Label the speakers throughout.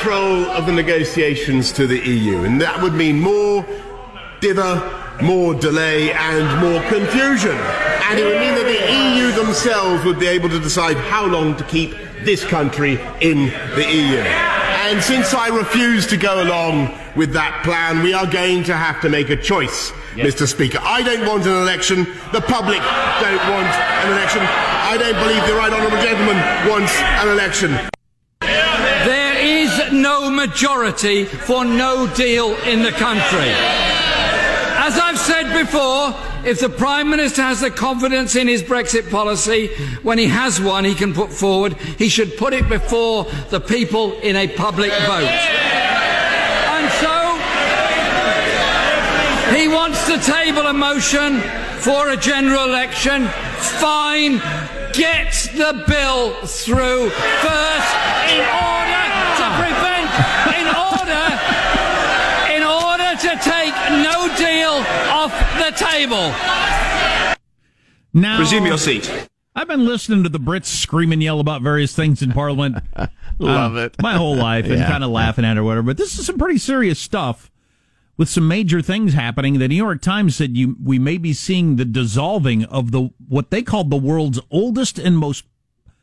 Speaker 1: Control of the negotiations to the EU, and that would mean more dither, more delay, and more confusion. And it would mean that the EU themselves would be able to decide how long to keep this country in the EU. And since I refuse to go along with that plan, we are going to have to make a choice, Mr. Speaker. I don't want an election. The public don't want an election. I don't believe the right honourable gentleman wants an election.
Speaker 2: No majority for no deal in the country. As I've said before, if the Prime Minister has the confidence in his Brexit policy, when he has one he can put forward, he should put it before the people in a public vote. And so, he wants to table a motion for a general election. Fine. Get the bill through first in order to prevent, in order, in order to take no deal off the table.
Speaker 3: Now,
Speaker 4: Resume your seat.
Speaker 3: I've been listening to the Brits scream and yell about various things in Parliament.
Speaker 4: Love
Speaker 3: uh,
Speaker 4: it.
Speaker 3: My whole life and
Speaker 4: Yeah.
Speaker 3: kind of laughing at it or whatever. But this is some pretty serious stuff with some major things happening. The New York Times said you we may be seeing the dissolving of the what they called the world's oldest and most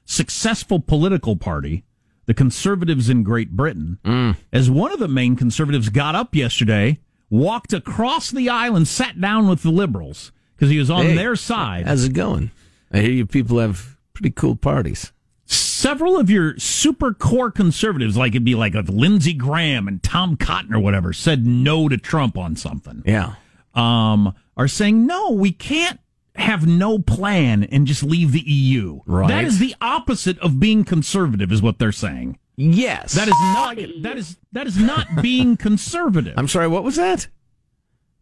Speaker 3: successful political party, the Conservatives in Great Britain.
Speaker 4: Mm.
Speaker 3: As one of the main conservatives got up yesterday, walked across the aisle and sat down with the liberals because he was on
Speaker 4: Hey,
Speaker 3: their side.
Speaker 4: How's it going? I hear you people have pretty cool parties.
Speaker 3: several of your super core conservatives, like it'd be like of Lindsey Graham and Tom Cotton or whatever, said no to Trump on something.
Speaker 4: Yeah.
Speaker 3: Um, are saying no, we can't have no plan and just leave the EU.
Speaker 4: Right.
Speaker 3: That is the opposite of being conservative, is what they're saying.
Speaker 4: Yes.
Speaker 3: That is not that is that is not being conservative.
Speaker 4: I'm sorry, what was that?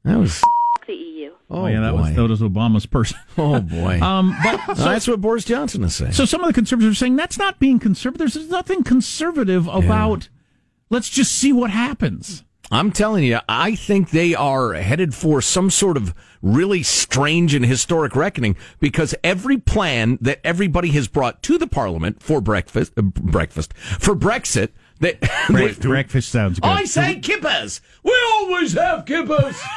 Speaker 4: That was
Speaker 5: the EU.
Speaker 4: Oh,
Speaker 3: yeah, that
Speaker 4: boy.
Speaker 3: was that was Obama's person.
Speaker 4: Oh boy.
Speaker 3: Um, but
Speaker 4: No, that's what Boris Johnson is saying.
Speaker 3: So some of the conservatives are saying that's not being conservative. There's nothing conservative about. Let's just see what happens.
Speaker 4: I'm telling you, I think they are headed for some sort of really strange and historic reckoning because every plan that everybody has brought to the parliament for breakfast, uh, breakfast for Brexit, that
Speaker 3: Bre- breakfast sounds good.
Speaker 4: I say kippers. We always have kippers.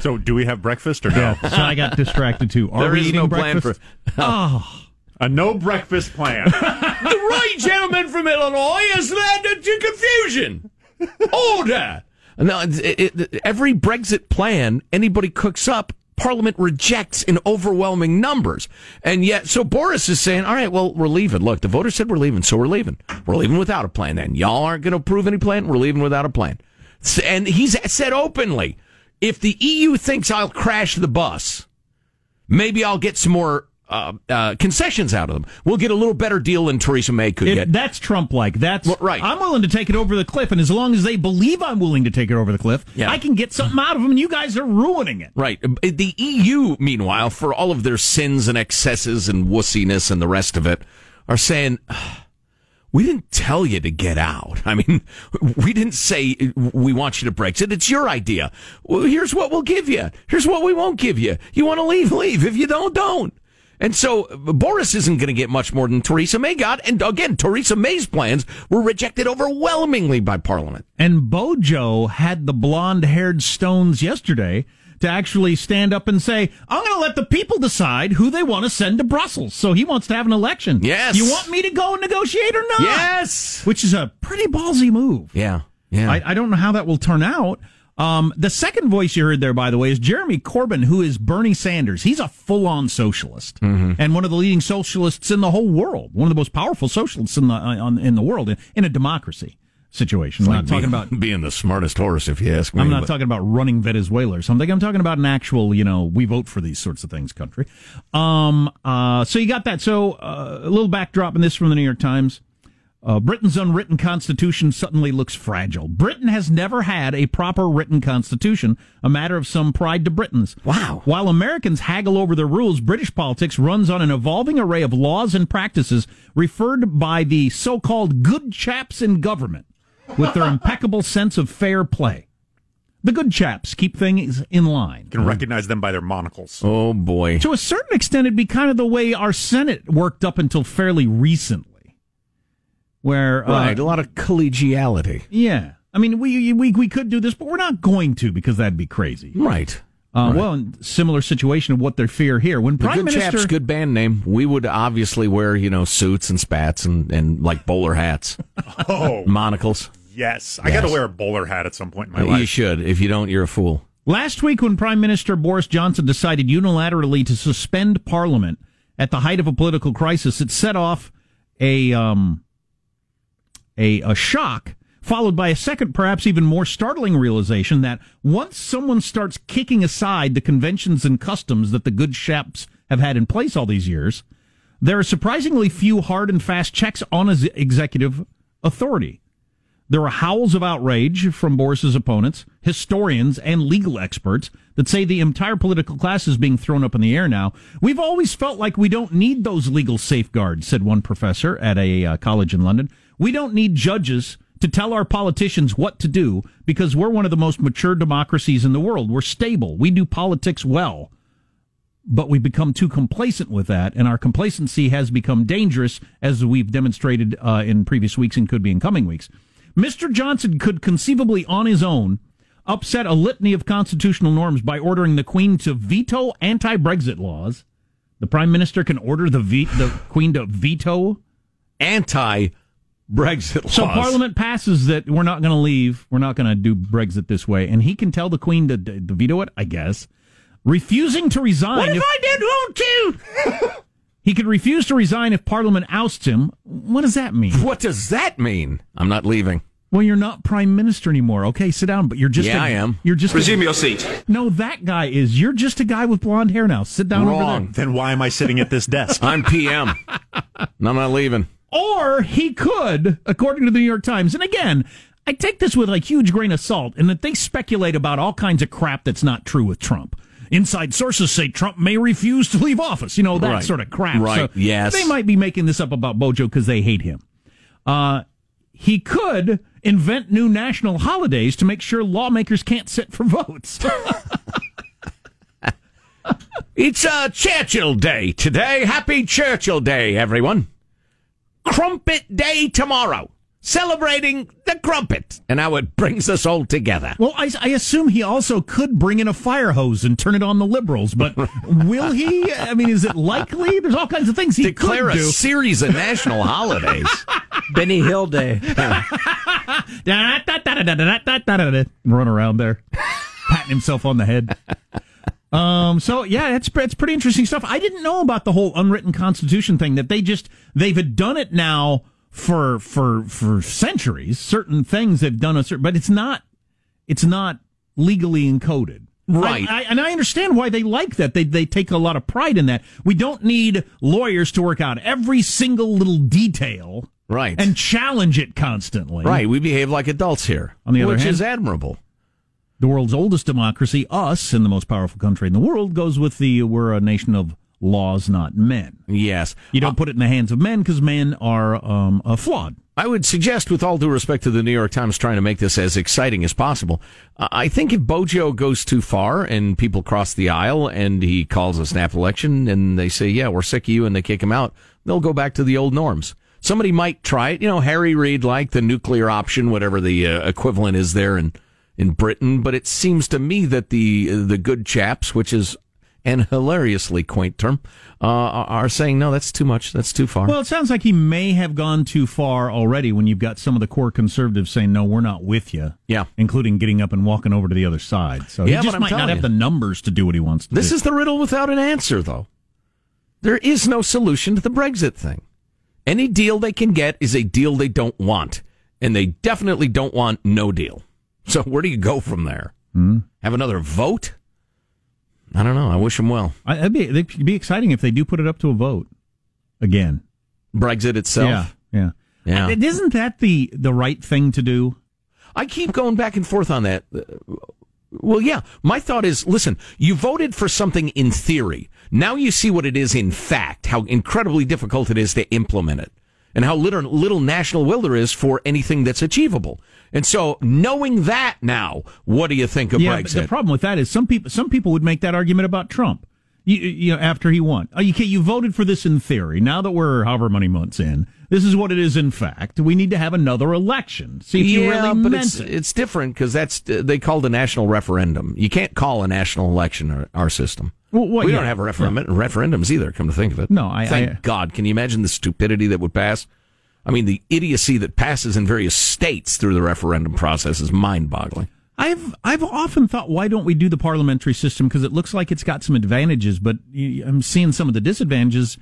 Speaker 5: So, do we have breakfast or no?
Speaker 3: Yeah, so I got distracted too. Are
Speaker 4: There
Speaker 3: we
Speaker 4: is
Speaker 3: eating
Speaker 4: no plan
Speaker 3: breakfast?
Speaker 4: for-
Speaker 3: oh,
Speaker 5: A no breakfast plan.
Speaker 4: the right gentleman from Illinois has led to confusion. Order. No, it, it, every Brexit plan anybody cooks up, Parliament rejects in overwhelming numbers. And yet, so Boris is saying, all right, well, we're leaving. Look, the voters said we're leaving, so we're leaving. We're leaving without a plan then. Y'all aren't going to approve any plan. We're leaving without a plan. And he's said openly, if the EU thinks I'll crash the bus, maybe I'll get some more uh, uh, concessions out of them. We'll get a little better deal than Theresa May could get.
Speaker 3: that's Trump like. That's
Speaker 4: Well, right.
Speaker 3: I'm willing to take it over the cliff, and as long as they believe I'm willing to take it over the cliff,
Speaker 4: Yeah.
Speaker 3: I can get something out of them. And you guys are ruining it.
Speaker 4: Right. The EU, meanwhile, for all of their sins and excesses and wussiness and the rest of it, are saying, we didn't tell you to get out. I mean, we didn't say we want you to Brexit. It's your idea. Well, here's what we'll give you. Here's what we won't give you. You want to leave, leave. If you don't, don't. And so Boris isn't going to get much more than Theresa May got. And again, Theresa May's plans were rejected overwhelmingly by Parliament.
Speaker 3: And Bojo had the blonde haired stones yesterday to actually stand up and say, I'm going to let the people decide who they want to send to Brussels. So he wants to have an election.
Speaker 4: Yes.
Speaker 3: You want me to go and negotiate or not?
Speaker 4: Yes.
Speaker 3: Which is a pretty ballsy move.
Speaker 4: Yeah. Yeah.
Speaker 3: I, I don't know how that will turn out. Um, the second voice you heard there, by the way, is Jeremy Corbyn, who is Bernie Sanders. He's a full on socialist and one of the leading socialists in the whole world, one of the most powerful socialists in the, uh, on, in the world in, in a democracy situation. I'm not talking about
Speaker 4: being the smartest horse, if you ask me.
Speaker 3: I'm not
Speaker 4: but-
Speaker 3: talking about running Venezuela or something. I'm talking about an actual, you know, we vote for these sorts of things country. Um, uh, so you got that. So uh, a little backdrop in this from the New York Times. Uh, Britain's unwritten constitution suddenly looks fragile. Britain has never had a proper written constitution, a matter of some pride to Britons.
Speaker 4: Wow.
Speaker 3: While Americans haggle over their rules, British politics runs on an evolving array of laws and practices referred by the so-called good chaps in government with their impeccable sense of fair play. The good chaps keep things in line.
Speaker 5: You can recognize them by their monocles.
Speaker 4: Oh boy.
Speaker 3: To a certain extent, it'd be kind of the way our Senate worked up until fairly recently, where uh,
Speaker 4: Right, a lot of collegiality.
Speaker 3: yeah. I mean, we, we we could do this, but we're not going to because that'd be crazy.
Speaker 4: Right.
Speaker 3: Uh, Well, in similar situation of what they fear here. When Prime
Speaker 4: good
Speaker 3: Minister,
Speaker 4: chaps, good band name. We would obviously wear, you know, suits and spats and, and like bowler hats,
Speaker 5: Oh,
Speaker 4: monocles.
Speaker 5: yes. I got to wear a bowler hat at some point in my
Speaker 4: You
Speaker 5: life.
Speaker 4: You should. If you don't, you're a fool.
Speaker 3: Last week, when Prime Minister Boris Johnson decided unilaterally to suspend Parliament at the height of a political crisis, it set off a um, a, a shock, followed by a second, perhaps even more startling realization that once someone starts kicking aside the conventions and customs that the good chaps have had in place all these years, there are surprisingly few hard and fast checks on his executive authority. There are howls of outrage from Boris's opponents, historians, and legal experts that say the entire political class is being thrown up in the air now. We've always felt like we don't need those legal safeguards, said one professor at a uh, college in London. We don't need judges to tell our politicians what to do because we're one of the most mature democracies in the world. We're stable. We do politics well but we become too complacent with that, and our complacency has become dangerous, as we've demonstrated uh, in previous weeks and could be in coming weeks. Mr. Johnson could conceivably, on his own, upset a litany of constitutional norms by ordering the Queen to veto anti-Brexit laws. The Prime Minister can order the ve- the Queen to veto.
Speaker 4: Anti Brexit laws.
Speaker 3: So Parliament passes that we're not going to leave, we're not going to do Brexit this way, and he can tell the Queen to, to veto it. I guess refusing to resign.
Speaker 4: What if
Speaker 3: if-
Speaker 4: I did want to?
Speaker 3: He could refuse to resign if Parliament ousts him. What does that mean?
Speaker 4: What does that mean? I'm not leaving.
Speaker 3: Well, you're not prime minister anymore. Okay, sit down. But you're just
Speaker 4: Yeah,
Speaker 3: a-
Speaker 4: I am.
Speaker 3: You're just
Speaker 6: Resume
Speaker 3: a,
Speaker 6: your seat.
Speaker 3: no. That guy is. You're just a guy with blonde hair now. Sit down over
Speaker 4: Wrong.
Speaker 5: Then why am I sitting at this desk?
Speaker 4: I'm PM. and I'm not leaving.
Speaker 3: Or he could, according to the New York Times. And again, I take this with a huge grain of salt, and that they speculate about all kinds of crap that's not true with Trump. inside sources say Trump may refuse to leave office. You know that
Speaker 4: Right.
Speaker 3: sort of crap.
Speaker 4: Right,
Speaker 3: So
Speaker 4: yes.
Speaker 3: They might be making this up about Bojo because they hate him. Uh, he could invent new national holidays to make sure lawmakers can't sit for votes.
Speaker 4: It's uh, Churchill Day today. Happy Churchill Day, everyone. Crumpet Day tomorrow. Celebrating the crumpet and how it brings us all together.
Speaker 3: well, I, I assume he also could bring in a fire hose and turn it on the liberals, but will he? I mean, is it likely? There's all kinds of things he
Speaker 4: Declare
Speaker 3: could do.
Speaker 4: Declare a
Speaker 3: do.
Speaker 4: series of national holidays.
Speaker 6: Benny Hill Day.
Speaker 3: Run around there, patting himself on the head. Um. So yeah, it's it's pretty interesting stuff. I didn't know about the whole unwritten constitution thing. That they just they've done it now for for for centuries. Certain things they've done a certain, but it's not it's not legally encoded.
Speaker 4: Right.
Speaker 3: I, I, and I understand why they like that. They they take a lot of pride in that. We don't need lawyers to work out every single little detail
Speaker 4: Right.
Speaker 3: and challenge it constantly.
Speaker 4: right. We behave like adults here.
Speaker 3: On the other
Speaker 4: which
Speaker 3: hand-
Speaker 4: is admirable.
Speaker 3: The world's oldest democracy, us, and the most powerful country in the world, goes with the we're a nation of laws, not men.
Speaker 4: Yes.
Speaker 3: You don't put it in the hands of men because men are um, uh, flawed.
Speaker 4: I would suggest, with all due respect to the New York Times trying to make this as exciting as possible, uh, I think if Bojo goes too far and people cross the aisle and he calls a snap election and they say, yeah, we're sick of you and they kick him out, they'll go back to the old norms. Somebody might try it. You know, Harry Reid liked the nuclear option, whatever the uh, equivalent is there in, in Britain. But it seems to me that the, the good chaps, which is an hilariously quaint term, uh, are saying, no, that's too much. That's too far.
Speaker 3: Well, it sounds like he may have gone too far already when you've got some of the core conservatives saying, no, we're not with you.
Speaker 4: Yeah.
Speaker 3: Including getting up and walking over to the other side. So
Speaker 4: Yeah,
Speaker 3: he just might not have
Speaker 4: you.
Speaker 3: the numbers to do what he wants to
Speaker 4: This
Speaker 3: do.
Speaker 4: is the riddle without an answer, though. There is no solution to the Brexit thing. Any deal they can get is a deal they don't want, and they definitely don't want no deal. So where do you go from there?
Speaker 3: Hmm.
Speaker 4: Have another vote? I don't know. I wish them well.
Speaker 3: I, it'd, be, it'd be exciting if they do put it up to a vote again.
Speaker 4: Brexit itself.
Speaker 3: Yeah. Yeah.
Speaker 4: Yeah.
Speaker 3: And Isn't that the, the right thing to do?
Speaker 4: I keep going back and forth on that. Well, yeah. My thought is, listen, you voted for something in theory. Now you see what it is in fact, how incredibly difficult it is to implement it, and how little, little national will there is for anything that's achievable. And so, knowing that now, what do you think of
Speaker 3: yeah, but
Speaker 4: Brexit?
Speaker 3: the problem with that is some people some people would make that argument about Trump. You, you know, after he won, oh, you, you voted for this in theory. Now that we're however many months in, this is what it is in fact. We need to have another election. See if you really
Speaker 4: but
Speaker 3: meant
Speaker 4: it's,
Speaker 3: it.
Speaker 4: it's different because that's they called a national referendum. You can't call a national election our, our system.
Speaker 3: Well,
Speaker 4: we
Speaker 3: yeah.
Speaker 4: don't have a referendum, referendums either. Come to think of it,
Speaker 3: No, I-
Speaker 4: thank
Speaker 3: I- uh,
Speaker 4: God. Can you imagine the stupidity that would pass? I mean, the idiocy that passes in various states through the referendum process is mind-boggling.
Speaker 3: I've I've often thought, why don't we do the parliamentary system? Because it looks like it's got some advantages, but I'm seeing some of the disadvantages.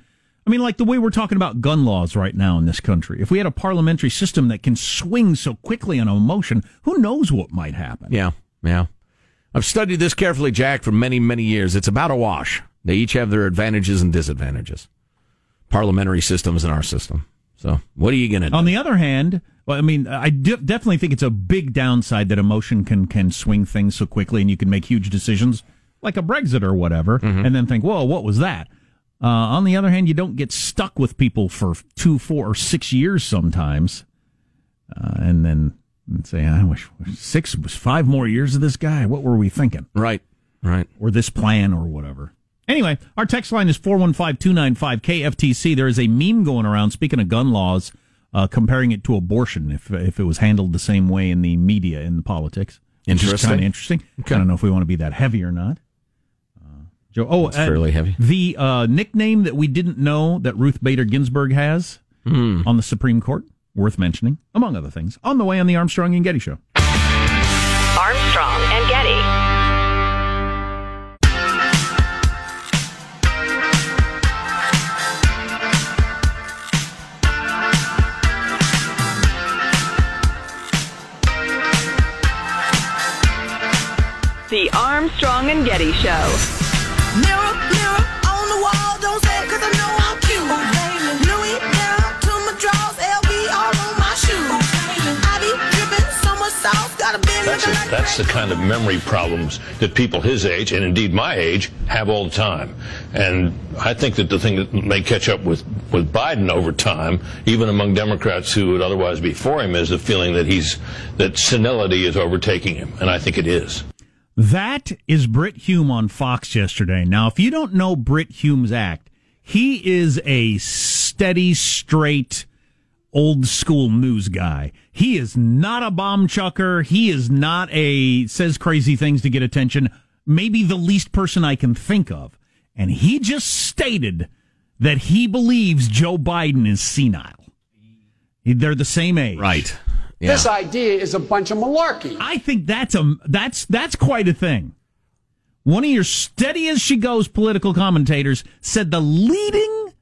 Speaker 3: I mean, like the way we're talking about gun laws right now in this country. If we had a parliamentary system that can swing so quickly on a motion, who knows what might happen?
Speaker 4: Yeah, yeah. I've studied this carefully, Jack, for many, many years. It's about a wash. They each have their advantages and disadvantages. Parliamentary systems and our system. So, what are you going to do?
Speaker 3: On the other hand, well, I mean, I de- definitely think it's a big downside that emotion can can swing things so quickly, and you can make huge decisions like a Brexit or whatever,
Speaker 4: Mm-hmm.
Speaker 3: and then think, "Whoa, what was that?" Uh, on the other hand, you don't get stuck with people for two, four, or six years sometimes, uh, and then and say, "I wish six was five more years of this guy. What were we thinking?"
Speaker 4: right, right.
Speaker 3: or this plan or whatever. Anyway, our text line is 415-295-KFTC. There is a meme going around, speaking of gun laws, uh, comparing it to abortion if if it was handled the same way in the media in the politics.
Speaker 4: Interesting.
Speaker 3: kind of interesting. I don't know if we want to be that heavy or not. Joe, oh,
Speaker 4: It's fairly heavy.
Speaker 3: The uh, nickname that we didn't know that Ruth Bader Ginsburg has
Speaker 4: Hmm.
Speaker 3: on the Supreme Court, worth mentioning, among other things, on the way on the Armstrong and Getty Show.
Speaker 7: Armstrong and Getty. The Armstrong and Getty Show.
Speaker 8: Mirror, mirror on the wall, don't say it 'cause I know I'm cute. Louis down to my drawers, LV all on my shoes. I be dripping so much sauce, got a
Speaker 9: that's the kind of memory problems that people his age, and indeed my age, have all the time. And I think that the thing that may catch up with, with Biden over time, even among Democrats who would otherwise be for him, is the feeling that he's, that senility is overtaking him. And I think it is.
Speaker 3: That is Brit Hume on Fox yesterday. Now, if you don't know Brit Hume's act, he is a steady, straight, old school news guy. He is not a bomb chucker. He is not a says crazy things to get attention. Maybe the least person I can think of. And he just stated that he believes Joe Biden is senile. They're the same age.
Speaker 4: Right.
Speaker 10: This idea is a bunch of malarkey.
Speaker 3: I think that's a that's that's quite a thing. One of your steady as she goes political commentators said the leading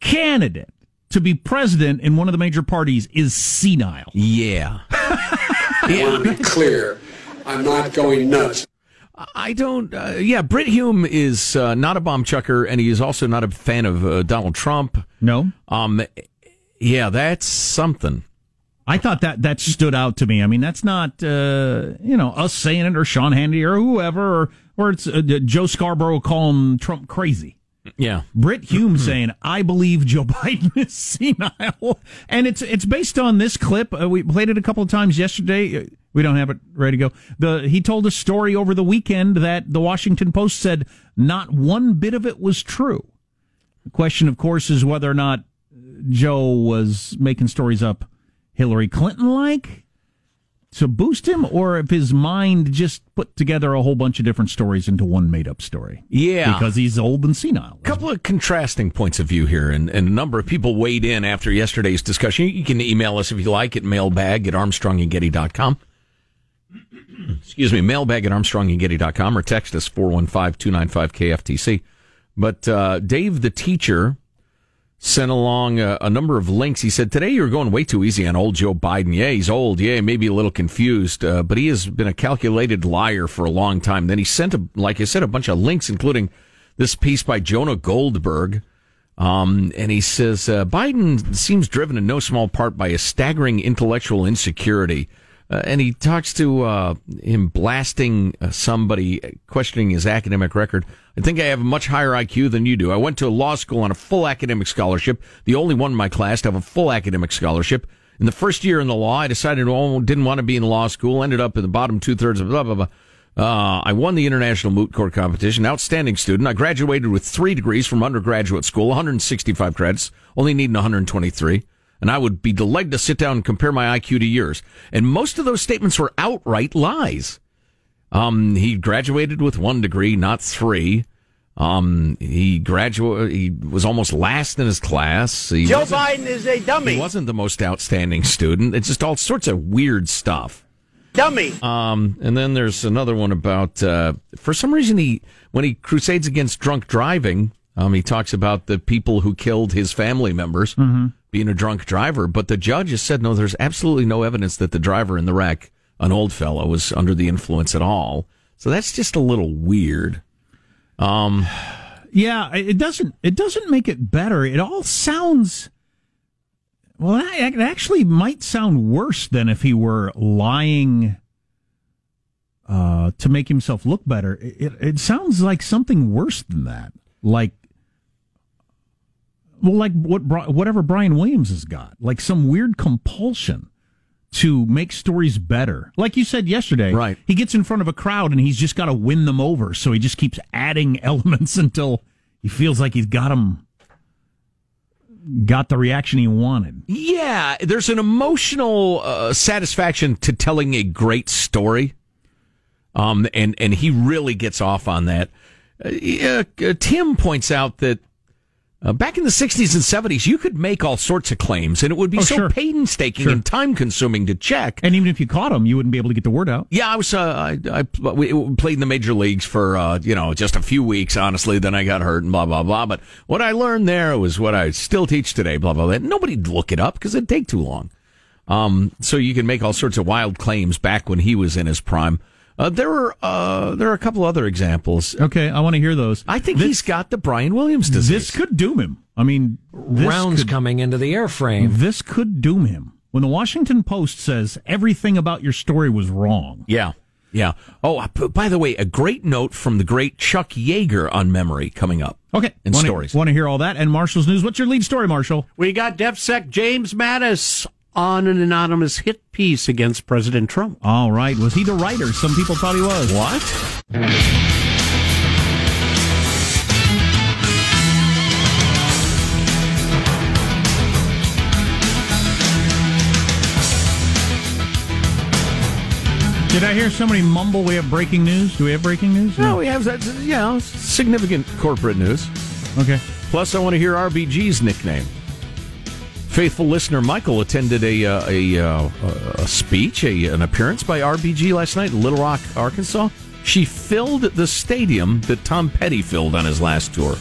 Speaker 3: candidate to be president in one of the major parties is senile.
Speaker 4: Yeah.
Speaker 10: I want to be clear. I'm not going nuts.
Speaker 4: I don't. Uh, yeah, Brit Hume is uh, not a bomb chucker, and he is also not a fan of uh, Donald Trump.
Speaker 3: No.
Speaker 4: Um. Yeah, that's something.
Speaker 3: I thought that that stood out to me. I mean, that's not uh, you know us saying it or Sean Hannity or whoever or or it's uh, Joe Scarborough calling Trump crazy.
Speaker 4: Yeah,
Speaker 3: Brit Hume saying, "I believe Joe Biden is senile," and it's it's based on this clip. Uh, we played it a couple of times yesterday. Uh, We don't have it ready to go. The he told a story over the weekend that the Washington Post said not one bit of it was true. The question, of course, is whether or not Joe was making stories up Hillary Clinton like to boost him, or if his mind just put together a whole bunch of different stories into one made up story.
Speaker 4: Yeah.
Speaker 3: Because he's old and senile.
Speaker 4: A couple of contrasting points of view here, and, and a number of people weighed in after yesterday's discussion. You can email us if you like at mailbag at armstrongandgetty.com. Excuse me, mailbag at armstrongandgetty.com or text us 415-295-KFTC. But uh, Dave, the teacher, sent along a, a, number of links. He said, Today you're going way too easy on old Joe Biden. Yeah, he's old. Yeah, maybe a little confused, uh, but he has been a calculated liar for a long time. Then he sent, a, like I said, a bunch of links, including this piece by Jonah Goldberg. Um, and he says, uh, Biden seems driven in no small part by a staggering intellectual insecurity. Uh, and he talks to uh, him blasting uh, somebody, questioning his academic record. I think I have a much higher IQ than you do. I went to law school on a full academic scholarship, the only one in my class to have a full academic scholarship. In the first year in the law, I decided I didn't want to be in law school, ended up in the bottom two thirds of blah, blah, blah. Uh, I won the international moot court competition, outstanding student. I graduated with three degrees from undergraduate school, 165 credits, only needing 123 and I would be delighted to sit down and compare my IQ to yours. And most of those statements were outright lies. Um, he graduated with one degree, not three. Um, he graduated, he was almost last in his class. He
Speaker 11: Joe Biden is a dummy.
Speaker 4: He wasn't the most outstanding student. It's just all sorts of weird stuff.
Speaker 11: Dummy.
Speaker 4: Um, and then there's another one about, uh, for some reason he, when he crusades against drunk driving, um, he talks about the people who killed his family members.
Speaker 3: Mm-hmm
Speaker 4: being a drunk driver, but the judge has said no, there's absolutely no evidence that the driver in the wreck, an old fellow, was under the influence at all. So that's just a little weird. Um,
Speaker 3: yeah, it doesn't it doesn't make it better. It all sounds well. It actually might sound worse than if he were lying uh, to make himself look better. It, it sounds like something worse than that. Like well, like what whatever Brian Williams has got, like some weird compulsion to make stories better. Like you said yesterday,
Speaker 4: right?
Speaker 3: He gets in front of a crowd and he's just got to win them over, so he just keeps adding elements until he feels like he's got them got the reaction he wanted.
Speaker 4: Yeah, there's an emotional uh, satisfaction to telling a great story. Um, and and he really gets off on that. Uh, uh, Tim points out that uh, back in the 60s and 70s, you could make all sorts of claims, and it would be
Speaker 3: Oh,
Speaker 4: so
Speaker 3: sure.
Speaker 4: painstaking
Speaker 3: Sure.
Speaker 4: and time consuming to check.
Speaker 3: And even if you caught him, you wouldn't be able to get the word out.
Speaker 4: Yeah, I was. Uh, I, I we played in the major leagues for uh, you know just a few weeks. Honestly, then I got hurt and blah blah blah. But what I learned there was what I still teach today. Blah blah blah. Nobody'd look it up because it'd take too long. Um, so you can make all sorts of wild claims back when he was in his prime. Uh, there were uh, there are a couple other examples.
Speaker 3: Okay, I want to hear those.
Speaker 4: I think he's got the Brian Williams disease.
Speaker 3: This could doom him. I mean, this
Speaker 6: Rounds
Speaker 3: could,
Speaker 6: coming into the airframe.
Speaker 3: This could doom him. when the Washington Post says everything about your story was wrong.
Speaker 4: Yeah. Yeah. Oh, uh, p- by the way, a great note from the great Chuck Yeager on memory coming up.
Speaker 3: Okay.
Speaker 4: In
Speaker 3: wanna,
Speaker 4: stories.
Speaker 3: Want to hear all that? And Marshall's news. What's your lead story, Marshall?
Speaker 12: We got DefSec James Mattis on an anonymous hit piece against President Trump.
Speaker 3: All right. Was he the writer? Some people thought he was.
Speaker 4: What?
Speaker 3: Did I hear somebody mumble we have breaking news? Do we have breaking news?
Speaker 4: No, we have that. Yeah, you know, significant corporate news.
Speaker 3: Okay.
Speaker 4: Plus, I want to hear RBG's nickname. Faithful listener Michael attended a uh, a, uh, a speech, a, an appearance by RBG last night in Little Rock, Arkansas. She filled the stadium that Tom Petty filled on his last tour.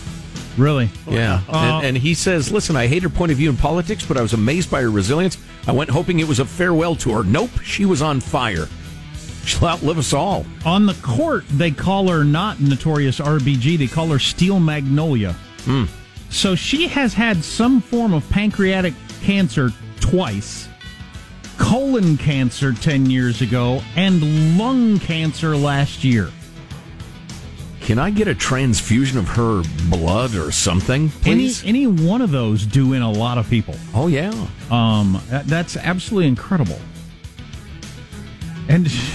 Speaker 3: Really?
Speaker 4: Yeah.
Speaker 3: Uh,
Speaker 4: and, and he says, listen, I hate her point of view in politics, but I was amazed by her resilience. I went hoping it was a farewell tour. Nope, she was on fire. She'll outlive us all.
Speaker 3: On the court, they call her not notorious RBG. They call her Steel Magnolia.
Speaker 4: Hmm.
Speaker 3: So she has had some form of pancreatic cancer twice, colon cancer 10 years ago, and lung cancer last year.
Speaker 4: Can I get a transfusion of her blood or something, please?
Speaker 3: Any any one of those do in a lot of people.
Speaker 4: Oh yeah.
Speaker 3: Um, that, that's absolutely incredible. And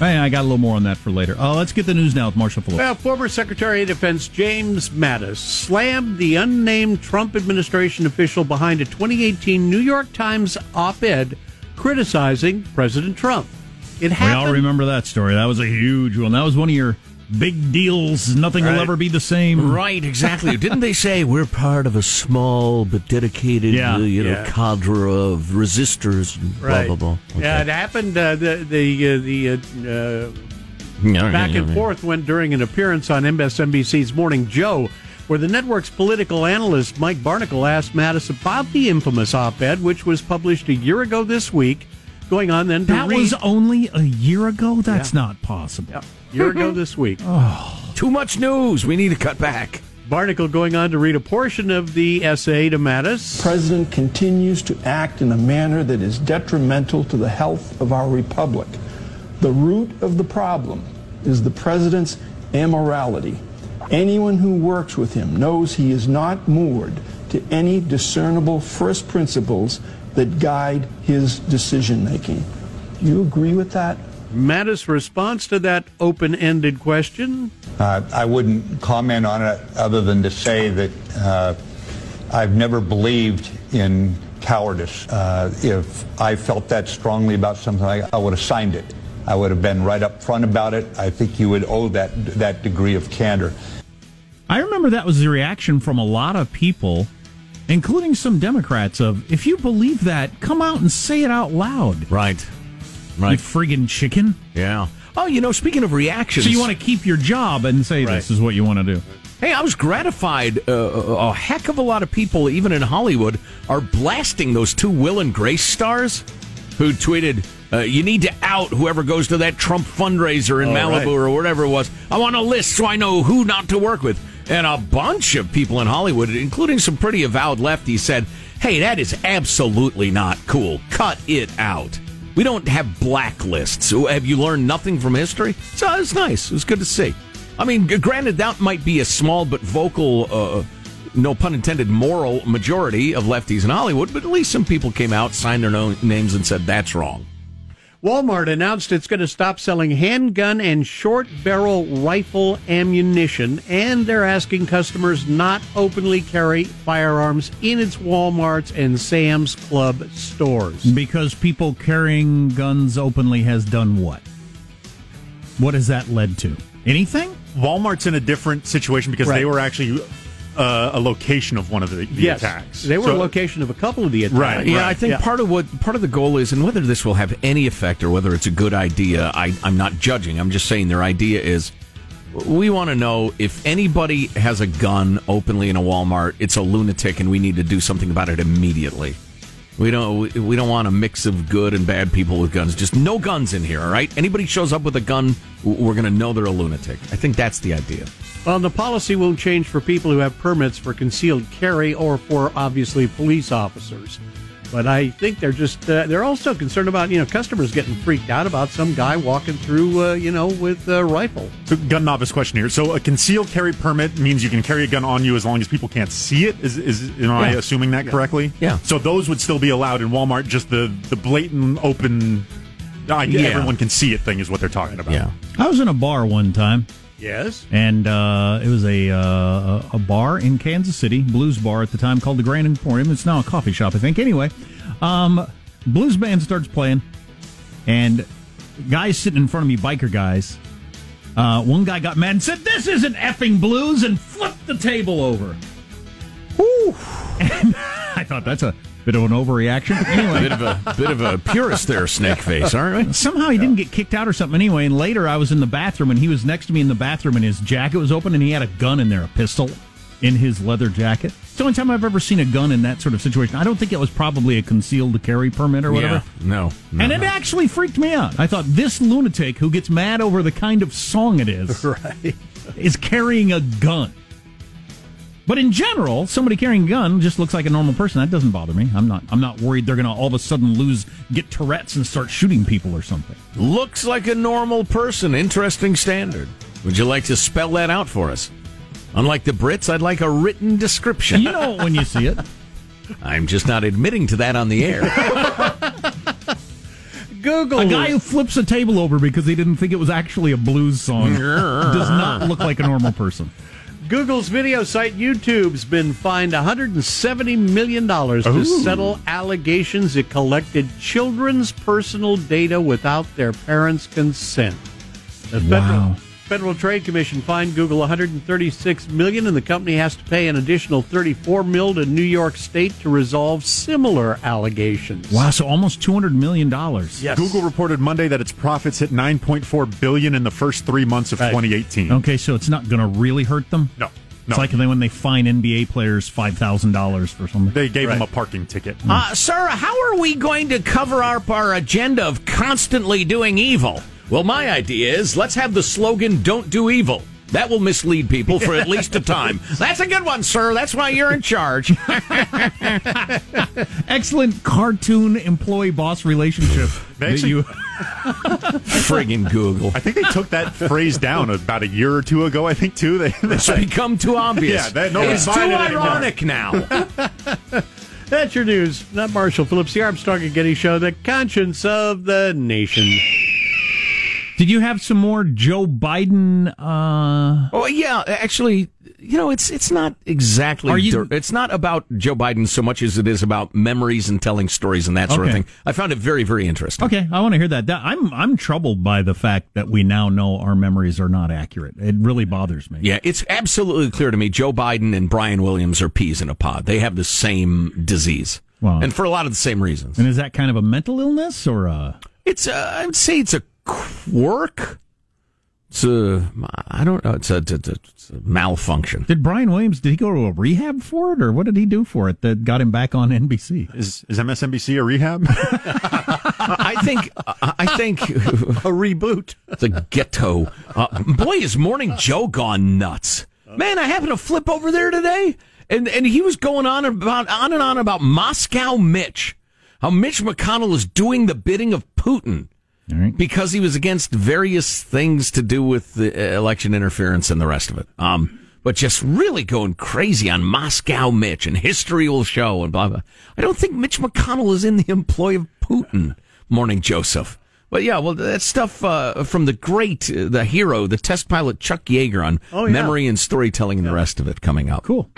Speaker 3: I got a little more on that for later. Uh, let's get the news now with Marshall Phillips.
Speaker 12: Well, former Secretary of Defense James Mattis slammed the unnamed Trump administration official behind a 2018 New York Times op ed criticizing President Trump. It happened.
Speaker 3: We all remember that story. That was a huge one. That was one of your big deals. Nothing will ever be the same.
Speaker 4: Right, exactly. Didn't they say we're part of a small but dedicated,
Speaker 3: Yeah.
Speaker 4: uh, you know,
Speaker 12: Yeah.
Speaker 4: cadre of resistors? And blah
Speaker 12: Right.
Speaker 4: blah blah.
Speaker 12: Yeah, it happened. Uh, the the uh, the uh, uh, back and forth went during an appearance on MSNBC's Morning Joe, where the network's political analyst Mike Barnicle asked Mattis about the infamous op-ed, which was published a year ago this week, going on then to
Speaker 3: That
Speaker 12: read
Speaker 3: was only a year ago. That's not possible.
Speaker 12: a year ago this week. Oh.
Speaker 4: Too much news. We need to cut back.
Speaker 12: Barnicle going on to read a portion of the essay to Mattis.
Speaker 13: president continues to act in a manner that is detrimental to the health of our republic. The root of the problem is the president's immorality. Anyone who works with him knows he is not moored to any discernible first principles that guide his decision making. Do you agree with that?
Speaker 12: Mattis' response to that open-ended question.
Speaker 14: Uh, I wouldn't comment on it other than to say that uh, I've never believed in cowardice. Uh, if I felt that strongly about something, I, I would have signed it. I would have been right up front about it. I think you would owe that that degree of candor.
Speaker 3: I remember that was the reaction from a lot of people, including some Democrats, of if you believe that, come out and say it out loud.
Speaker 4: Right.
Speaker 3: You
Speaker 4: Right.
Speaker 3: friggin' chicken.
Speaker 4: Yeah. Oh, you know, speaking of reactions.
Speaker 3: So you want to keep your job and say this is what you want to do.
Speaker 4: Hey, I was gratified. Uh, a heck of a lot of people, even in Hollywood, are blasting those two Will and Grace stars who tweeted, uh, "You need to out whoever goes to that Trump fundraiser in
Speaker 12: Oh,
Speaker 4: Malibu
Speaker 12: right.
Speaker 4: or whatever it was. I want a list so I know who not to work with." And a bunch of people in Hollywood, including some pretty avowed lefties, said, "Hey, that is absolutely not cool. Cut it out." We don't have blacklists. Have you learned nothing from history? So it's nice. It was good to see. I mean, granted, that might be a small but vocal, uh, no pun intended, moral majority of lefties in Hollywood, but at least some people came out, signed their names, and said that's wrong.
Speaker 12: Walmart announced it's going to stop selling handgun and short barrel rifle ammunition, and they're asking customers not openly carry firearms in its Walmarts and Sam's Club stores.
Speaker 3: Because people carrying guns openly has done what? What has that led to? Anything?
Speaker 5: Walmart's in a different situation because
Speaker 12: Right.
Speaker 5: they were actually uh, a location of one of the, the
Speaker 12: yes,
Speaker 5: attacks.
Speaker 12: they were
Speaker 5: So-
Speaker 12: a location of a couple of the attacks.
Speaker 5: Right,
Speaker 4: Yeah, I think part of what part of the goal is, and whether this will have any effect or whether it's a good idea, I, I'm not judging. I'm just saying their idea is we want to know if anybody has a gun openly in a Walmart, it's a lunatic, and we need to do something about it immediately. We don't we, don't want a mix of good and bad people with guns. Just no guns in here, all right? Anybody shows up with a gun, we're going to know they're a lunatic. I think that's the idea.
Speaker 12: Well, the policy won't change for people who have permits for concealed carry or for obviously police officers. But I think they're just uh, they're also concerned about you know customers getting freaked out about some guy walking through uh, you know with a rifle.
Speaker 5: So, gun novice question here. So, a concealed carry permit means you can carry a gun on you as long as people can't see it. Is is am I
Speaker 4: Yeah.
Speaker 5: assuming that correctly?
Speaker 4: Yeah.
Speaker 5: So those would still be allowed in Walmart. Just the the blatant open, I,
Speaker 3: Yeah.
Speaker 5: everyone can see it thing is what they're talking about.
Speaker 4: Yeah.
Speaker 3: I was in a bar one time.
Speaker 12: Yes.
Speaker 3: And uh, it was a uh, a bar in Kansas City, blues bar at the time called the Grand Emporium. It's now a coffee shop, I think. Anyway, um, blues band starts playing, and guys sitting in front of me, biker guys. Uh, one guy got mad and said, "This isn't effing blues," and flipped the table over. Whew. And I thought that's a bit of an overreaction. Anyway,
Speaker 4: bit of a bit of a purist there, snake face, aren't we?
Speaker 3: Somehow he didn't get kicked out or something anyway. And later I was in the bathroom and he was next to me in the bathroom and his jacket was open and he had a gun in there, a pistol in his leather jacket. It's the only time I've ever seen a gun in that sort of situation. I don't think it was probably a concealed carry permit or whatever.
Speaker 4: Yeah, no, no,
Speaker 3: and it
Speaker 4: no.
Speaker 3: actually freaked me out. I thought this lunatic who gets mad over the kind of song it is
Speaker 12: right.
Speaker 3: is carrying a gun. But in general, somebody carrying a gun just looks like a normal person. That doesn't bother me. I'm not. I'm not worried they're going to all of a sudden lose, get Tourette's, and start shooting people or something.
Speaker 4: Looks like a normal person. Interesting standard. Would you like to spell that out for us? Unlike the Brits, I'd like a written description.
Speaker 3: You know it when you see it.
Speaker 4: I'm just not admitting to that on the air.
Speaker 12: Google
Speaker 3: A guy who flips a table over because he didn't think it was actually a blues song does not look like a normal person.
Speaker 12: Google's video site YouTube's been fined $170 million to settle allegations it collected children's personal data without their parents' consent. The
Speaker 3: Wow.
Speaker 12: Federal Trade Commission fined Google 136 million, and the company has to pay an additional $34 million to New York State to resolve similar allegations.
Speaker 3: Wow, so almost two hundred million dollars.
Speaker 12: Yes.
Speaker 5: Google reported Monday that its profits hit 9.4 billion in the first three months of 2018.
Speaker 3: Okay, so it's not going to really hurt them.
Speaker 5: No,
Speaker 3: It's like when they fine NBA players five thousand dollars for something.
Speaker 5: They gave
Speaker 12: Right.
Speaker 5: him a parking ticket.
Speaker 4: Uh, sir, how are we going to cover up our agenda of constantly doing evil? Well, my idea is let's have the slogan "Don't do evil." That will mislead people for at least a time. That's a good one, sir. That's why you're in charge.
Speaker 3: Excellent cartoon employee boss relationship.
Speaker 5: They
Speaker 3: that
Speaker 5: actually-
Speaker 3: you-
Speaker 4: Friggin' Google.
Speaker 5: I think they took that phrase down about a year or two ago. I think too. They, they
Speaker 4: It's become too obvious.
Speaker 5: Yeah, that- nobody's
Speaker 4: it's too
Speaker 5: buying it anymore.
Speaker 4: ironic now.
Speaker 12: That's your news. Not Marshall Phillips, the Armstrong and Getty Show, the conscience of the nation.
Speaker 3: Did you have some more Joe Biden? Uh,
Speaker 4: Oh yeah, actually, you know, it's it's not exactly.
Speaker 3: Are you-
Speaker 4: it's not about Joe Biden so much as it is about memories and telling stories and that sort of thing. I found it very very interesting.
Speaker 3: okay, I want to hear that. I'm I'm troubled by the fact that we now know our memories are not accurate. It really bothers me.
Speaker 4: Yeah, it's absolutely clear to me. Joe Biden and Brian Williams are peas in a pod. They have the same disease,
Speaker 3: Wow.
Speaker 4: and for a lot of the same reasons.
Speaker 3: And is that kind of a mental illness or a?
Speaker 4: It's a, I would say it's a quirk. It's a I don't know. It's a, it's a, it's a malfunction.
Speaker 3: Did Brian Williams? Did he go to a rehab for it, or what did he do for it that got him back on NBC?
Speaker 5: is is MSNBC a rehab?
Speaker 4: I think I think
Speaker 12: A reboot.
Speaker 4: It's a ghetto. Uh, boy, is Morning Joe gone nuts. Man, I happened to flip over there today, and, and he was going on about on and on about Moscow Mitch. How Mitch McConnell is doing the bidding of Putin
Speaker 3: All right.
Speaker 4: because he was against various things to do with the uh, election interference and the rest of it. Um, but just really going crazy on Moscow Mitch and history will show and blah blah. I don't think Mitch McConnell is in the employ of Putin. Morning, Joseph. But yeah, well, that stuff uh, from the great, uh, the hero, the test pilot Chuck Yeager on
Speaker 12: Oh, yeah.
Speaker 4: memory and storytelling and the rest of it coming up.
Speaker 3: Cool.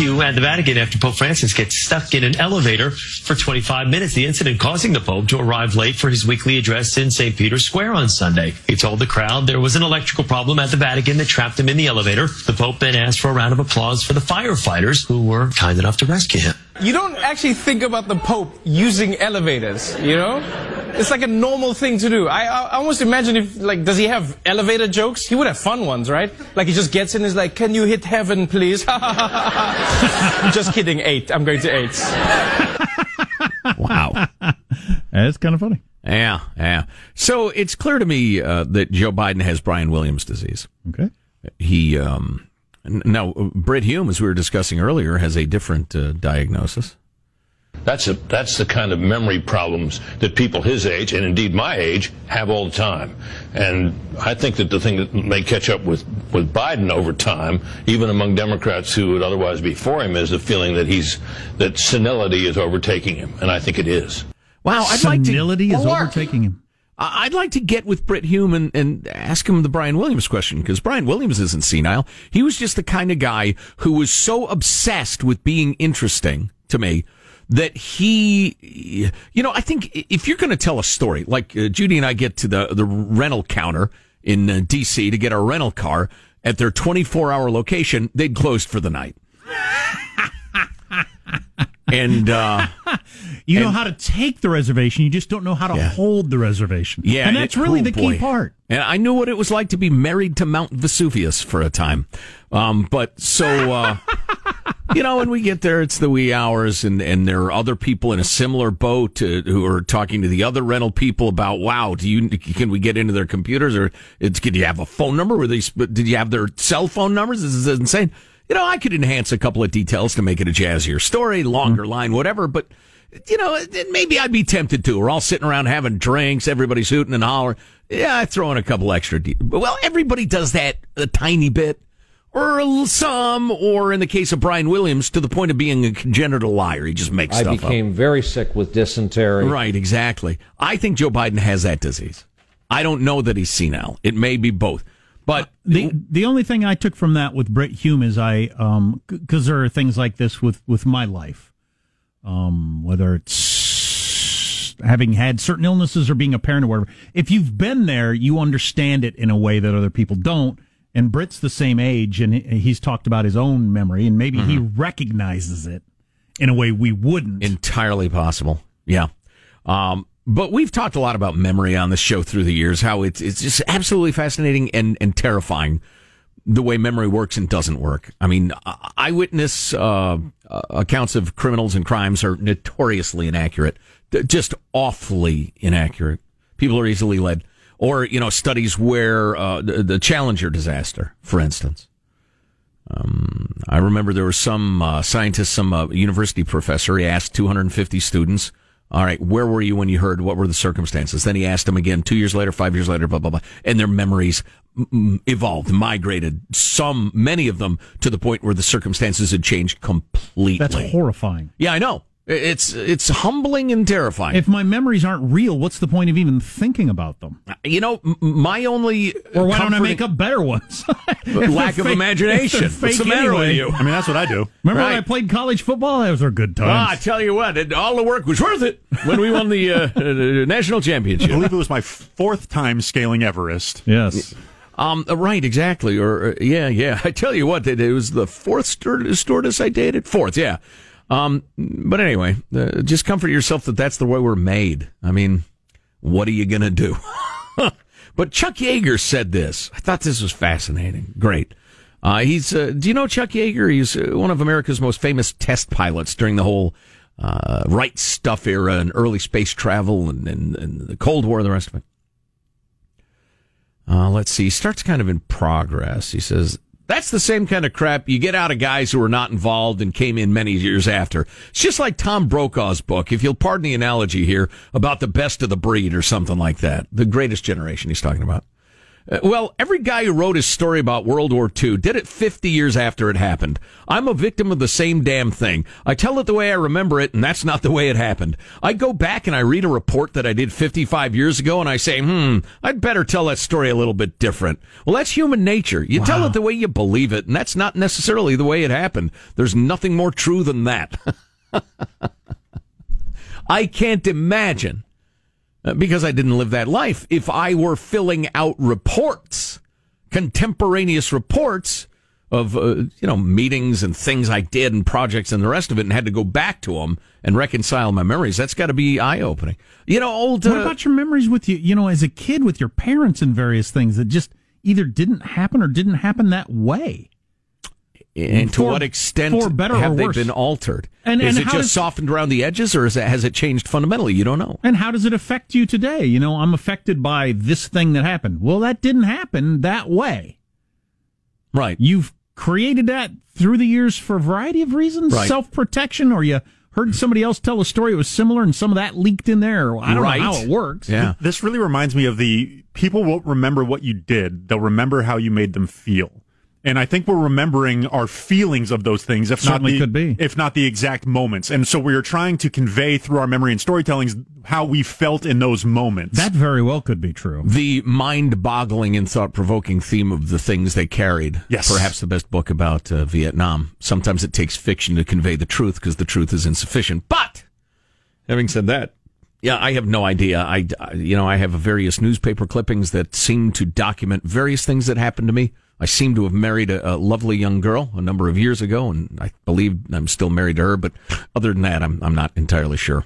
Speaker 15: Rescue at the Vatican after Pope Francis gets stuck in an elevator for 25 minutes. The incident causing the Pope to arrive late for his weekly address in St. Peter's Square on Sunday. He told the crowd there was an electrical problem at the Vatican that trapped him in the elevator. The Pope then asked for a round of applause for the firefighters who were kind enough to rescue him.
Speaker 16: You don't actually think about the Pope using elevators, you know? It's like a normal thing to do. I, I almost imagine if, like, does he have elevator jokes? He would have fun ones, right? Like, he just gets in and is like, can you hit heaven, please? just kidding, eight. I'm going to eight.
Speaker 4: Wow.
Speaker 3: That's kind of funny.
Speaker 4: Yeah, yeah. So it's clear to me uh, that Joe Biden has Brian Williams disease.
Speaker 3: Okay.
Speaker 4: He um, n- now Brit Hume, as we were discussing earlier, has a different uh, diagnosis.
Speaker 9: That's a, that's the kind of memory problems that people his age and indeed my age have all the time. And I think that the thing that may catch up with, with Biden over time, even among Democrats who would otherwise be for him, is the feeling that he's that senility is overtaking him, and I think it is.
Speaker 4: Wow, I'd like to
Speaker 3: Senility is overtaking him.
Speaker 4: I'd like to get with Brit Hume and, and ask him the Brian Williams question because Brian Williams isn't senile. He was just the kind of guy who was so obsessed with being interesting to me that he, you know, I think if you're going to tell a story, like uh, Judy and I get to the, the rental counter in uh, DC to get our rental car at their 24 hour location, they'd closed for the night. and, uh,
Speaker 3: You know how to take the reservation, you just don't know how to hold the reservation.
Speaker 4: Yeah,
Speaker 3: and that's
Speaker 4: it-
Speaker 3: really
Speaker 4: oh,
Speaker 3: the key part.
Speaker 4: And I knew what it was like to be married to Mount Vesuvius for a time. Um, but so, uh, you know, when we get there, it's the wee hours, and, and there are other people in a similar boat uh, who are talking to the other rental people about, wow, do you can we get into their computers, or it's, can you have a phone number? Were they, did you have their cell phone numbers? This is insane. You know, I could enhance a couple of details to make it a jazzier story, longer hmm. line, whatever, but you know, maybe I'd be tempted to. We're all sitting around having drinks, everybody's hooting and hollering. Yeah, I throw in a couple extra. De- well, everybody does that a tiny bit, or some, or in the case of Brian Williams, to the point of being a congenital liar. He just makes
Speaker 6: I
Speaker 4: stuff
Speaker 6: became very sick with dysentery.
Speaker 4: Right, exactly. I think Joe Biden has that disease. I don't know that he's senile. It may be both, but
Speaker 3: the the only thing I took from that with Brit Hume is I um because there are things like this with with my life, um whether it's having had certain illnesses or being a parent or whatever. If you've been there, you understand it in a way that other people don't. And Brit's the same age, and he's talked about his own memory, and maybe he recognizes it in a way we wouldn't.
Speaker 4: Entirely possible. Yeah. Um, but we've talked a lot about memory on the show through the years, how it's, it's just absolutely fascinating and, and terrifying the way memory works and doesn't work. I mean, eyewitness uh, uh, accounts of criminals and crimes are notoriously inaccurate, They're just awfully inaccurate. People are easily led. Or, you know, studies where uh, the, the Challenger disaster, for instance. Um, I remember there was some uh, scientist, some uh, university professor. He asked 250 students, "All right, where were you when you heard? What were the circumstances?" Then he asked them again, two years later, five years later, blah blah blah, and their memories evolved, migrated. Some, many of them, to the point where the circumstances had changed completely.
Speaker 3: That's horrifying.
Speaker 4: Yeah, I know. It's it's humbling and terrifying.
Speaker 3: If my memories aren't real, what's the point of even thinking about them?
Speaker 4: You know, my only
Speaker 3: or why don't I make up better ones?
Speaker 4: Lack of
Speaker 3: fake-
Speaker 4: imagination.
Speaker 3: if
Speaker 4: What's the
Speaker 3: fake
Speaker 4: matter with you?
Speaker 5: I mean, that's what I do.
Speaker 3: Remember when I played college football? Those were good
Speaker 4: Ah, I tell you what, it, all the work was worth it when we won the uh, uh, national championship.
Speaker 5: I believe it was my fourth time scaling Everest.
Speaker 3: yes.
Speaker 4: Um, uh, right, exactly. Or uh, yeah, yeah. I tell you what, it, it was the fourth steward- stewardess I dated. Fourth, yeah. Um, but anyway, uh, just comfort yourself that that's the way we're made. I mean, what are you gonna do? but Chuck Yeager said this. I thought this was fascinating. Great. Uh, he's. Uh, do you know Chuck Yeager? He's uh, one of America's most famous test pilots during the whole uh, right stuff era and early space travel and, and, and the Cold War and the rest of it. Uh, let's see. He starts kind of in progress. He says, that's the same kind of crap you get out of guys who are not involved and came in many years after. It's just like Tom Brokaw's book, if you'll pardon the analogy here, about the best of the breed or something like that. The greatest generation he's talking about. Uh, well, every guy who wrote his story about World War II did it 50 years after it happened. I'm a victim of the same damn thing. I tell it the way I remember it, and that's not the way it happened. I go back and I read a report that I did 55 years ago, and I say, hmm, I'd better tell that story a little bit different. Well, that's human nature. You tell it the way you believe it, and that's not necessarily the way it happened. There's nothing more true than that. I can't imagine because I didn't live that life. If I were filling out reports, contemporaneous reports of uh, you know meetings and things I did and projects and the rest of it, and had to go back to them and reconcile my memories. That's got to be eye opening. You know, old.
Speaker 3: What
Speaker 4: uh,
Speaker 3: about your memories with you, you know, as a kid with your parents and various things that just either didn't happen or didn't happen that way?
Speaker 4: And to what extent
Speaker 3: for better
Speaker 4: have
Speaker 3: or
Speaker 4: they
Speaker 3: worse?
Speaker 4: been altered?
Speaker 3: And-
Speaker 4: is
Speaker 3: and
Speaker 4: it just
Speaker 3: does-
Speaker 4: softened around the edges, or is it, has it changed fundamentally? You don't know.
Speaker 3: And how does it affect you today? You know, I'm affected by this thing that happened. Well, that didn't happen that way.
Speaker 4: Right.
Speaker 3: You've created that through the years for a variety of reasons,
Speaker 4: Right.
Speaker 3: self protection, or you heard somebody else tell a story that was similar and some of that leaked in there. I don't
Speaker 4: Right.
Speaker 3: know how it works.
Speaker 4: Yeah.
Speaker 5: This really reminds me of the people won't remember what you did. They'll remember how you made them feel. And I think we're remembering our feelings of those things, if
Speaker 3: Certainly
Speaker 5: not the,
Speaker 3: could be.
Speaker 5: if not the exact moments. And so we are trying to convey through our memory and storytellings how we felt in those moments.
Speaker 3: That very well could be true.
Speaker 4: The mind-boggling and thought-provoking theme of the things they carried.
Speaker 5: Yes.
Speaker 4: perhaps the best book about uh, Vietnam. Sometimes it takes fiction to convey the truth because the truth is insufficient. But having said that, yeah, I have no idea. I, I- you know, I have various newspaper clippings that seem to document various things that happened to me. I seem to have married a, a lovely young girl a number of years ago, and I believe I'm still married to her. But other than that, I'm I'm not entirely sure.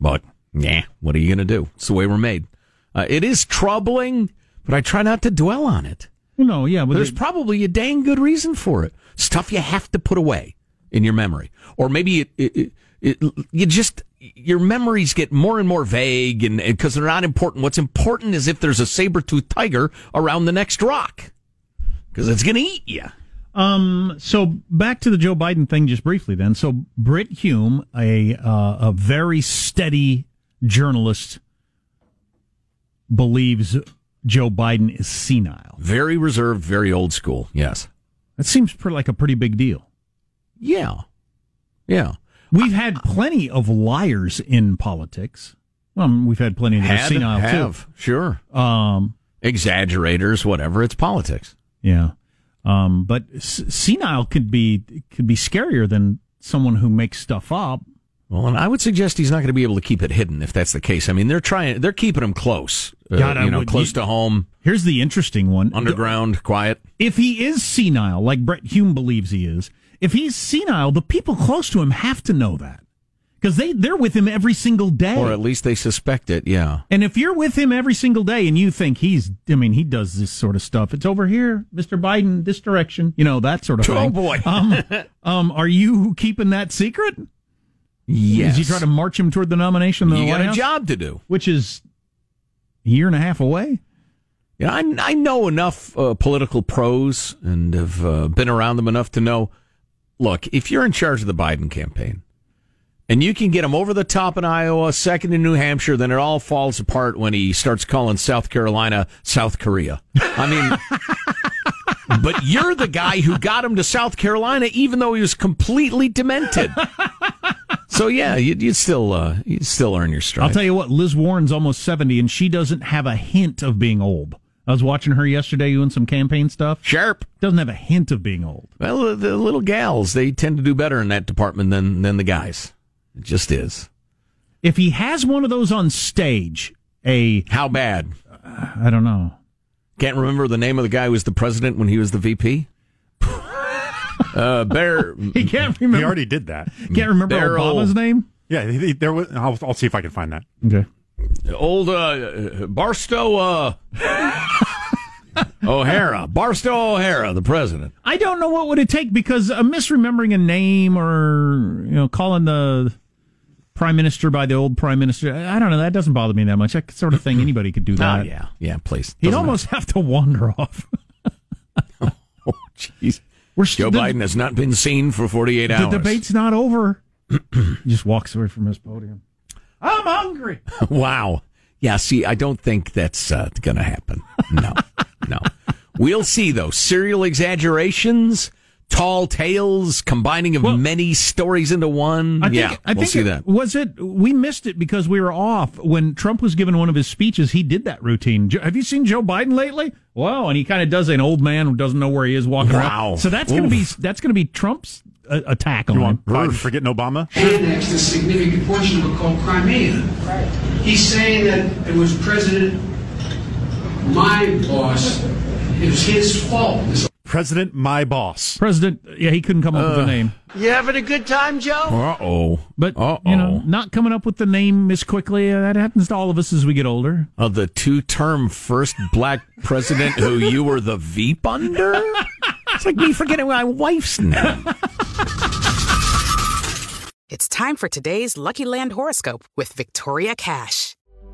Speaker 4: But yeah, what are you going to do? It's the way we're made. Uh, it is troubling, but I try not to dwell on it.
Speaker 3: No, yeah, but
Speaker 4: There's
Speaker 3: it-
Speaker 4: probably a dang good reason for it. Stuff you have to put away in your memory, or maybe it, it, it, it you just your memories get more and more vague, and because they're not important. What's important is if there's a saber toothed tiger around the next rock, because it's going to eat you.
Speaker 3: Um. So back to the Joe Biden thing, just briefly. Then, so Brit Hume, a uh, a very steady journalist, believes Joe Biden is senile.
Speaker 4: Very reserved, very old school. Yes.
Speaker 3: That seems pretty, like a pretty big deal.
Speaker 4: Yeah. Yeah.
Speaker 3: We've had plenty of liars in politics. Um, we've had plenty of
Speaker 4: Had,
Speaker 3: senile
Speaker 4: have, sure.
Speaker 3: Um,
Speaker 4: Exaggerators, whatever. It's politics.
Speaker 3: Yeah. Um, but s- senile could be could be scarier than someone who makes stuff up.
Speaker 4: Well, and I would suggest he's not going to be able to keep it hidden if that's the case. I mean, they're trying, they're keeping him close, uh,
Speaker 3: God,
Speaker 4: you know,
Speaker 3: would-
Speaker 4: close
Speaker 3: you-
Speaker 4: to home,
Speaker 3: Here's the interesting one.
Speaker 4: underground, quiet.
Speaker 3: If he is senile, like Brit Hume believes he is, if he's senile, the people close to him have to know that because they they're with him every single day.
Speaker 4: Or at least they suspect it, yeah.
Speaker 3: and if you're with him every single day and you think he's, I mean, he does this sort of stuff. It's over here, Mr. Biden, this direction, you know, that sort of thing.
Speaker 4: Oh, boy.
Speaker 3: um, um, are you keeping that secret?
Speaker 4: Yes.
Speaker 3: As you try to march him toward the nomination, in the
Speaker 4: You got
Speaker 3: White
Speaker 4: a
Speaker 3: House,
Speaker 4: job to do.
Speaker 3: which is a year and a half away.
Speaker 4: Yeah, I, I know enough uh, political pros and have uh, been around them enough to know. Look, if you're in charge of the Biden campaign and you can get him over the top in Iowa, second in New Hampshire, then it all falls apart when he starts calling South Carolina South Korea. I mean, but you're the guy who got him to South Carolina, even though he was completely demented. So yeah, you'd, you'd still uh, you'd still earn your stripes.
Speaker 3: I'll tell you what, Liz Warren's almost 70 and she doesn't have a hint of being old. I was watching her yesterday doing some campaign stuff.
Speaker 4: Sharp.
Speaker 3: Doesn't have a hint of being old.
Speaker 4: Well, the- the little gals, they tend to do better in that department than than the guys. It just is.
Speaker 3: If he has one of those on stage, a.
Speaker 4: How bad?
Speaker 3: I don't know.
Speaker 4: Can't remember the name of the guy who was the president when he was the VP. uh, Bear.
Speaker 3: He can't remember.
Speaker 5: He already did that.
Speaker 3: Can't remember
Speaker 4: Darryl-
Speaker 3: Obama's name?
Speaker 5: Yeah, he- he- there was. I'll, I'll see if I can find that.
Speaker 3: Okay.
Speaker 4: Old uh, Barstow uh, O'Hara. Barstow O'Hara, the president.
Speaker 3: I don't know what would it take because uh, misremembering a name or you know calling the prime minister by the old prime minister. I don't know. That doesn't bother me that much. That sort of thing anybody could do that.
Speaker 4: Oh, yeah. Yeah, please.
Speaker 3: He'd almost have to wander off.
Speaker 4: oh, Jeez.
Speaker 3: We're
Speaker 4: Joe
Speaker 3: the-
Speaker 4: Biden has not been seen for 48 hours.
Speaker 3: The debate's not over. he just walks away from his podium. I'm hungry.
Speaker 4: wow. Yeah, see, I don't think that's uh, going to happen. No, no. We'll see, though. Serial exaggerations, tall tales, combining of many stories into one.
Speaker 3: I think,
Speaker 4: yeah,
Speaker 3: I
Speaker 4: we'll
Speaker 3: think
Speaker 4: see
Speaker 3: it-
Speaker 4: that.
Speaker 3: Was it? We missed it because we were off when Trump was given one of his speeches. He did that routine. Have you seen Joe Biden lately? Wow, and he kind of does an old man who doesn't know where he is walking
Speaker 5: Wow.
Speaker 3: around. So that's going to be that's going to be Trump's uh, attack on
Speaker 5: You
Speaker 3: him.
Speaker 5: want Biden forgetting Obama?
Speaker 10: annexed a significant portion of it called Crimea. Right. He's saying that it was President, my boss, it was his fault. This
Speaker 5: President My Boss.
Speaker 3: President, yeah, he couldn't come up with
Speaker 5: Uh.
Speaker 3: a name.
Speaker 11: You having a good time, Joe?
Speaker 4: Uh oh.
Speaker 3: But, you know, not coming up with the name as quickly, uh, that happens to all of us as we get older.
Speaker 4: Of the two term first black president who you were the Veep under? It's like me forgetting my wife's name.
Speaker 17: It's time for today's Lucky Land horoscope with Victoria Cash.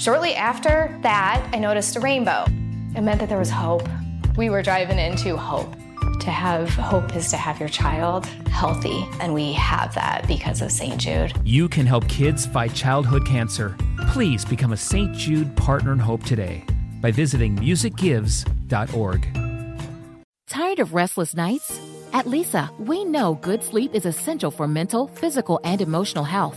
Speaker 18: Shortly after that, I noticed a rainbow. It meant that there was hope. We were driving into hope. To have hope is to have your child healthy, and we have that because of St. Jude.
Speaker 19: You can help kids fight childhood cancer. Please become a St. Jude Partner in Hope today by visiting musicgives.org.
Speaker 20: Tired of restless nights? At Leesa, we know good sleep is essential for mental, physical, and emotional health.